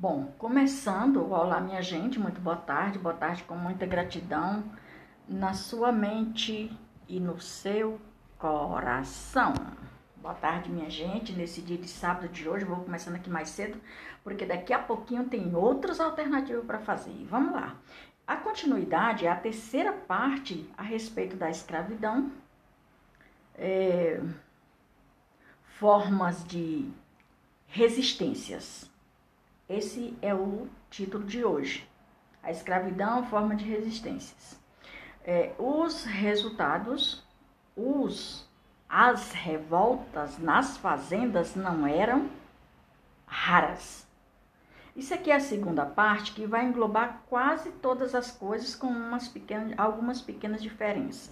Bom, começando, olá minha gente, muito boa tarde, boa tarde com muita gratidão na sua mente e no seu coração. Boa tarde, minha gente, nesse dia de sábado de hoje, vou começando aqui mais cedo, porque daqui a pouquinho tem outras alternativas para fazer. Vamos lá. A continuidade é a terceira parte a respeito da escravidão, é, formas de resistências. Esse é o título de hoje. A escravidão, forma de resistências. É, os resultados, os, as revoltas nas fazendas não eram raras. Isso aqui é a segunda parte que vai englobar quase todas as coisas com pequenas, algumas pequenas diferenças.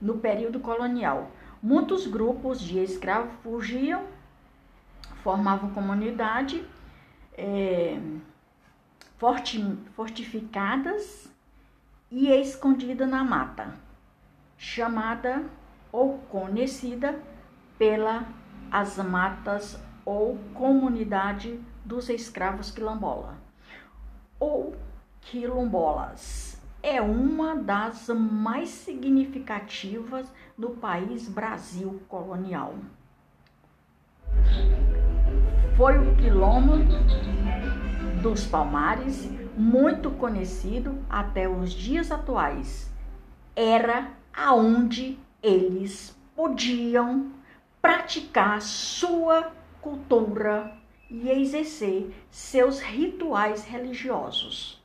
No período colonial, muitos grupos de escravos fugiam, formavam comunidade é, forti, fortificadas e escondida na mata, chamada ou conhecida pela as matas ou comunidade dos escravos quilombola ou quilombolas. É uma das mais significativas do país Brasil colonial foi o quilombo dos Palmares, muito conhecido até os dias atuais. Era aonde eles podiam praticar sua cultura e exercer seus rituais religiosos.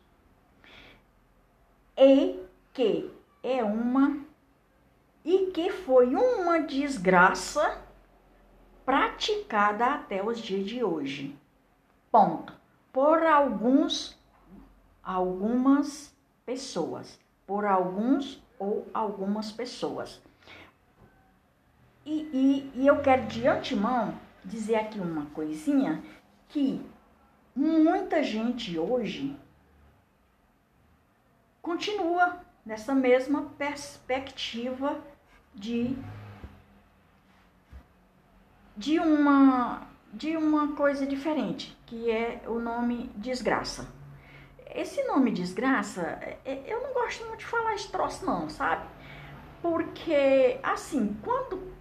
E que é uma e que foi uma desgraça praticada até os dias de hoje. Ponto. Por alguns, algumas pessoas. Por alguns ou algumas pessoas. E, e, e eu quero de antemão dizer aqui uma coisinha que muita gente hoje continua nessa mesma perspectiva de de uma de uma coisa diferente, que é o nome desgraça. Esse nome desgraça, é, é, eu não gosto muito de falar esse troço não, sabe? Porque assim, quando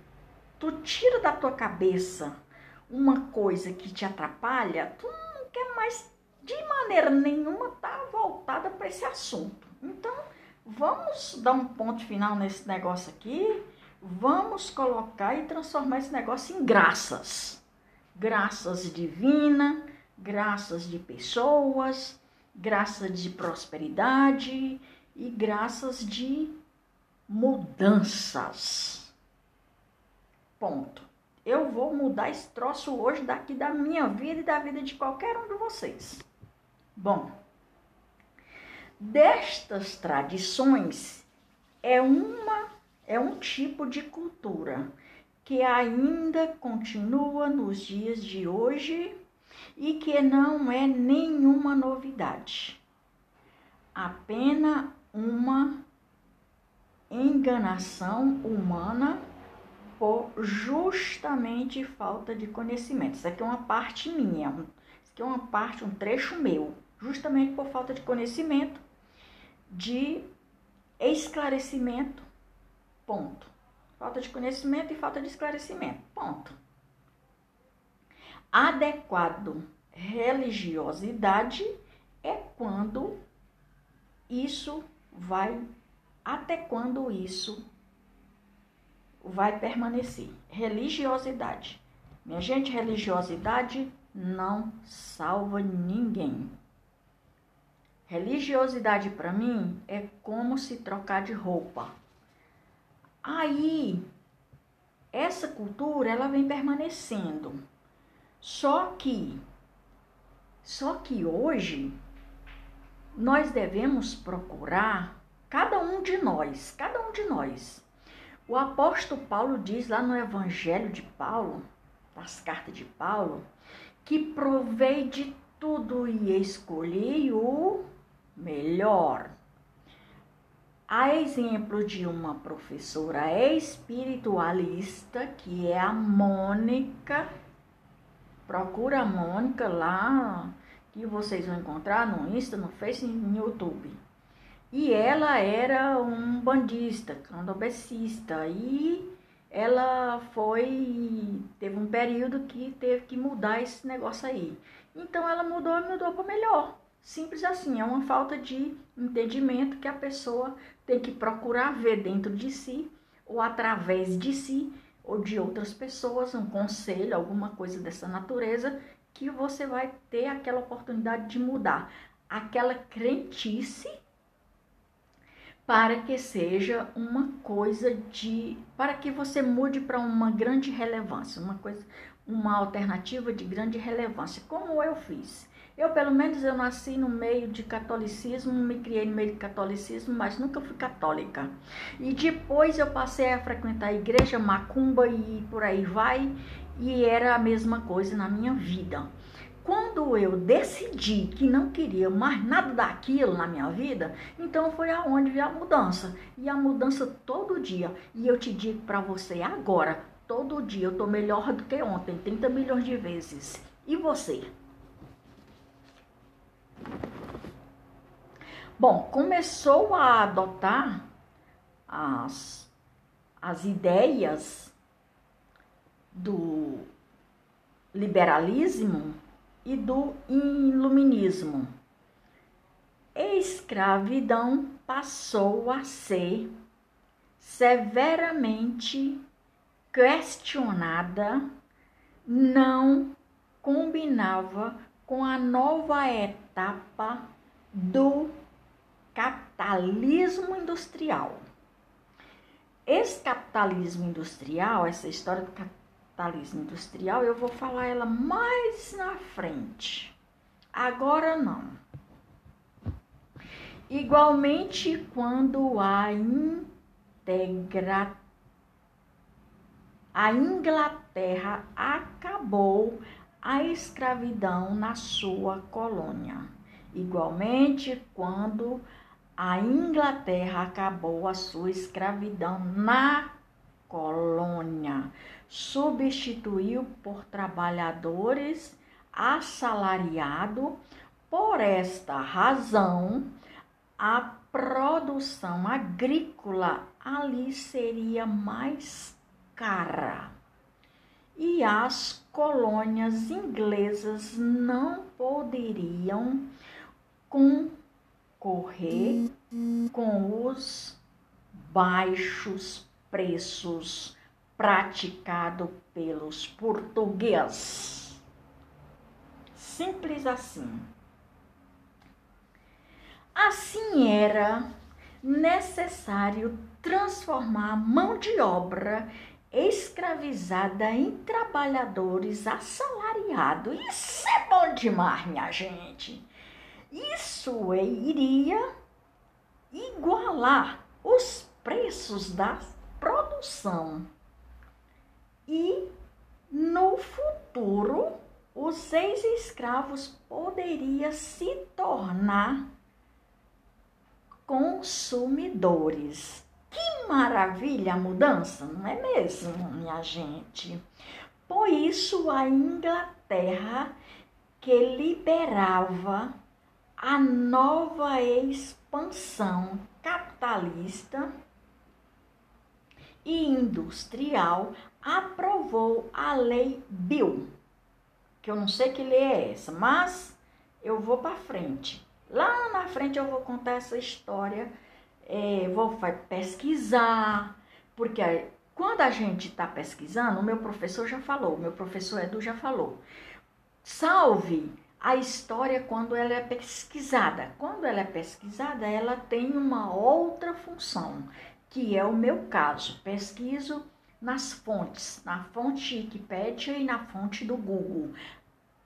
tu tira da tua cabeça uma coisa que te atrapalha, tu não quer mais de maneira nenhuma estar tá voltada para esse assunto. Então, vamos dar um ponto final nesse negócio aqui vamos colocar e transformar esse negócio em graças. Graças divina, graças de pessoas, graças de prosperidade e graças de mudanças. Ponto. Eu vou mudar esse troço hoje daqui da minha vida e da vida de qualquer um de vocês. Bom, destas tradições é uma é um tipo de cultura que ainda continua nos dias de hoje e que não é nenhuma novidade, apenas uma enganação humana por justamente falta de conhecimento. Isso aqui é uma parte minha, isso aqui é uma parte, um trecho meu, justamente por falta de conhecimento, de esclarecimento Ponto. Falta de conhecimento e falta de esclarecimento. Ponto. Adequado religiosidade é quando isso vai até quando isso vai permanecer. Religiosidade. Minha gente, religiosidade não salva ninguém. Religiosidade para mim é como se trocar de roupa. Aí, essa cultura, ela vem permanecendo. Só que, só que hoje, nós devemos procurar, cada um de nós, cada um de nós. O apóstolo Paulo diz lá no Evangelho de Paulo, das cartas de Paulo, que provei de tudo e escolhi o melhor. A exemplo de uma professora espiritualista, que é a Mônica, procura a Mônica lá, que vocês vão encontrar no Insta, no Facebook e no YouTube. E ela era um bandista, candobecista, e ela foi. Teve um período que teve que mudar esse negócio aí. Então ela mudou e mudou para melhor. Simples assim, é uma falta de entendimento que a pessoa tem que procurar ver dentro de si ou através de si ou de outras pessoas, um conselho, alguma coisa dessa natureza, que você vai ter aquela oportunidade de mudar aquela crentice para que seja uma coisa de para que você mude para uma grande relevância, uma coisa, uma alternativa de grande relevância, como eu fiz. Eu, pelo menos, eu nasci no meio de catolicismo, me criei no meio de catolicismo, mas nunca fui católica. E depois eu passei a frequentar a igreja macumba e por aí vai, e era a mesma coisa na minha vida. Quando eu decidi que não queria mais nada daquilo na minha vida, então foi aonde veio a mudança. E a mudança todo dia. E eu te digo para você agora, todo dia eu tô melhor do que ontem, 30 milhões de vezes. E você? Bom, começou a adotar as, as ideias do liberalismo e do iluminismo. Escravidão passou a ser severamente questionada, não combinava com a nova etapa do capitalismo industrial. Esse capitalismo industrial, essa história do capitalismo industrial, eu vou falar ela mais na frente. Agora não. Igualmente, quando a integra a Inglaterra acabou a escravidão na sua colônia. Igualmente, quando a Inglaterra acabou a sua escravidão na colônia, substituiu por trabalhadores assalariado. Por esta razão, a produção agrícola ali seria mais cara e as colônias inglesas não poderiam concorrer com os baixos preços praticados pelos portugueses. Simples assim. Assim era necessário transformar a mão de obra escravizada em trabalhadores assalariados. Isso é bom demais, minha gente. Isso iria igualar os preços da produção. E no futuro, os ex-escravos poderiam se tornar consumidores que maravilha a mudança, não é mesmo, minha gente? Por isso a Inglaterra que liberava a nova expansão capitalista e industrial aprovou a lei Bill, que eu não sei que lei é essa, mas eu vou para frente. Lá na frente eu vou contar essa história é, vou pesquisar, porque quando a gente está pesquisando, o meu professor já falou, meu professor Edu já falou, salve a história quando ela é pesquisada. Quando ela é pesquisada, ela tem uma outra função, que é o meu caso. Pesquiso nas fontes, na fonte Wikipedia e na fonte do Google.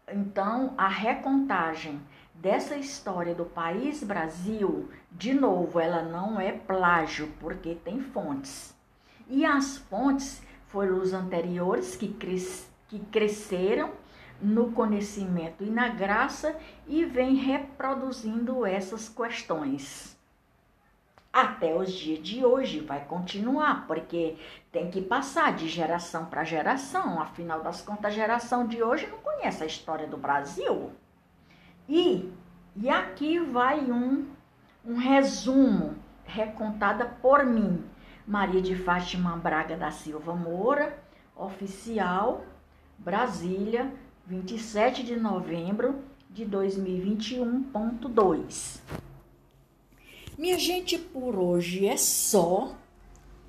Então, a recontagem dessa história do país Brasil, de novo, ela não é plágio, porque tem fontes. E as fontes foram os anteriores que, cres que cresceram no conhecimento e na graça e vem reproduzindo essas questões. Até os dias de hoje vai continuar, porque tem que passar de geração para geração. Afinal das contas, a geração de hoje não conhece a história do Brasil. E, e aqui vai um, um resumo recontada por mim, Maria de Fátima Braga da Silva Moura, oficial, Brasília, 27 de novembro de 2021.2. Minha gente, por hoje é só.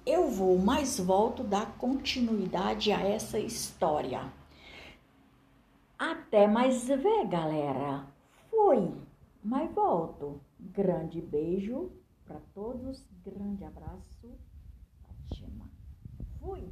Eu vou, mas volto dar continuidade a essa história. Até mais ver, galera. Fui, mas volto. Grande beijo para todos, grande abraço. Fui.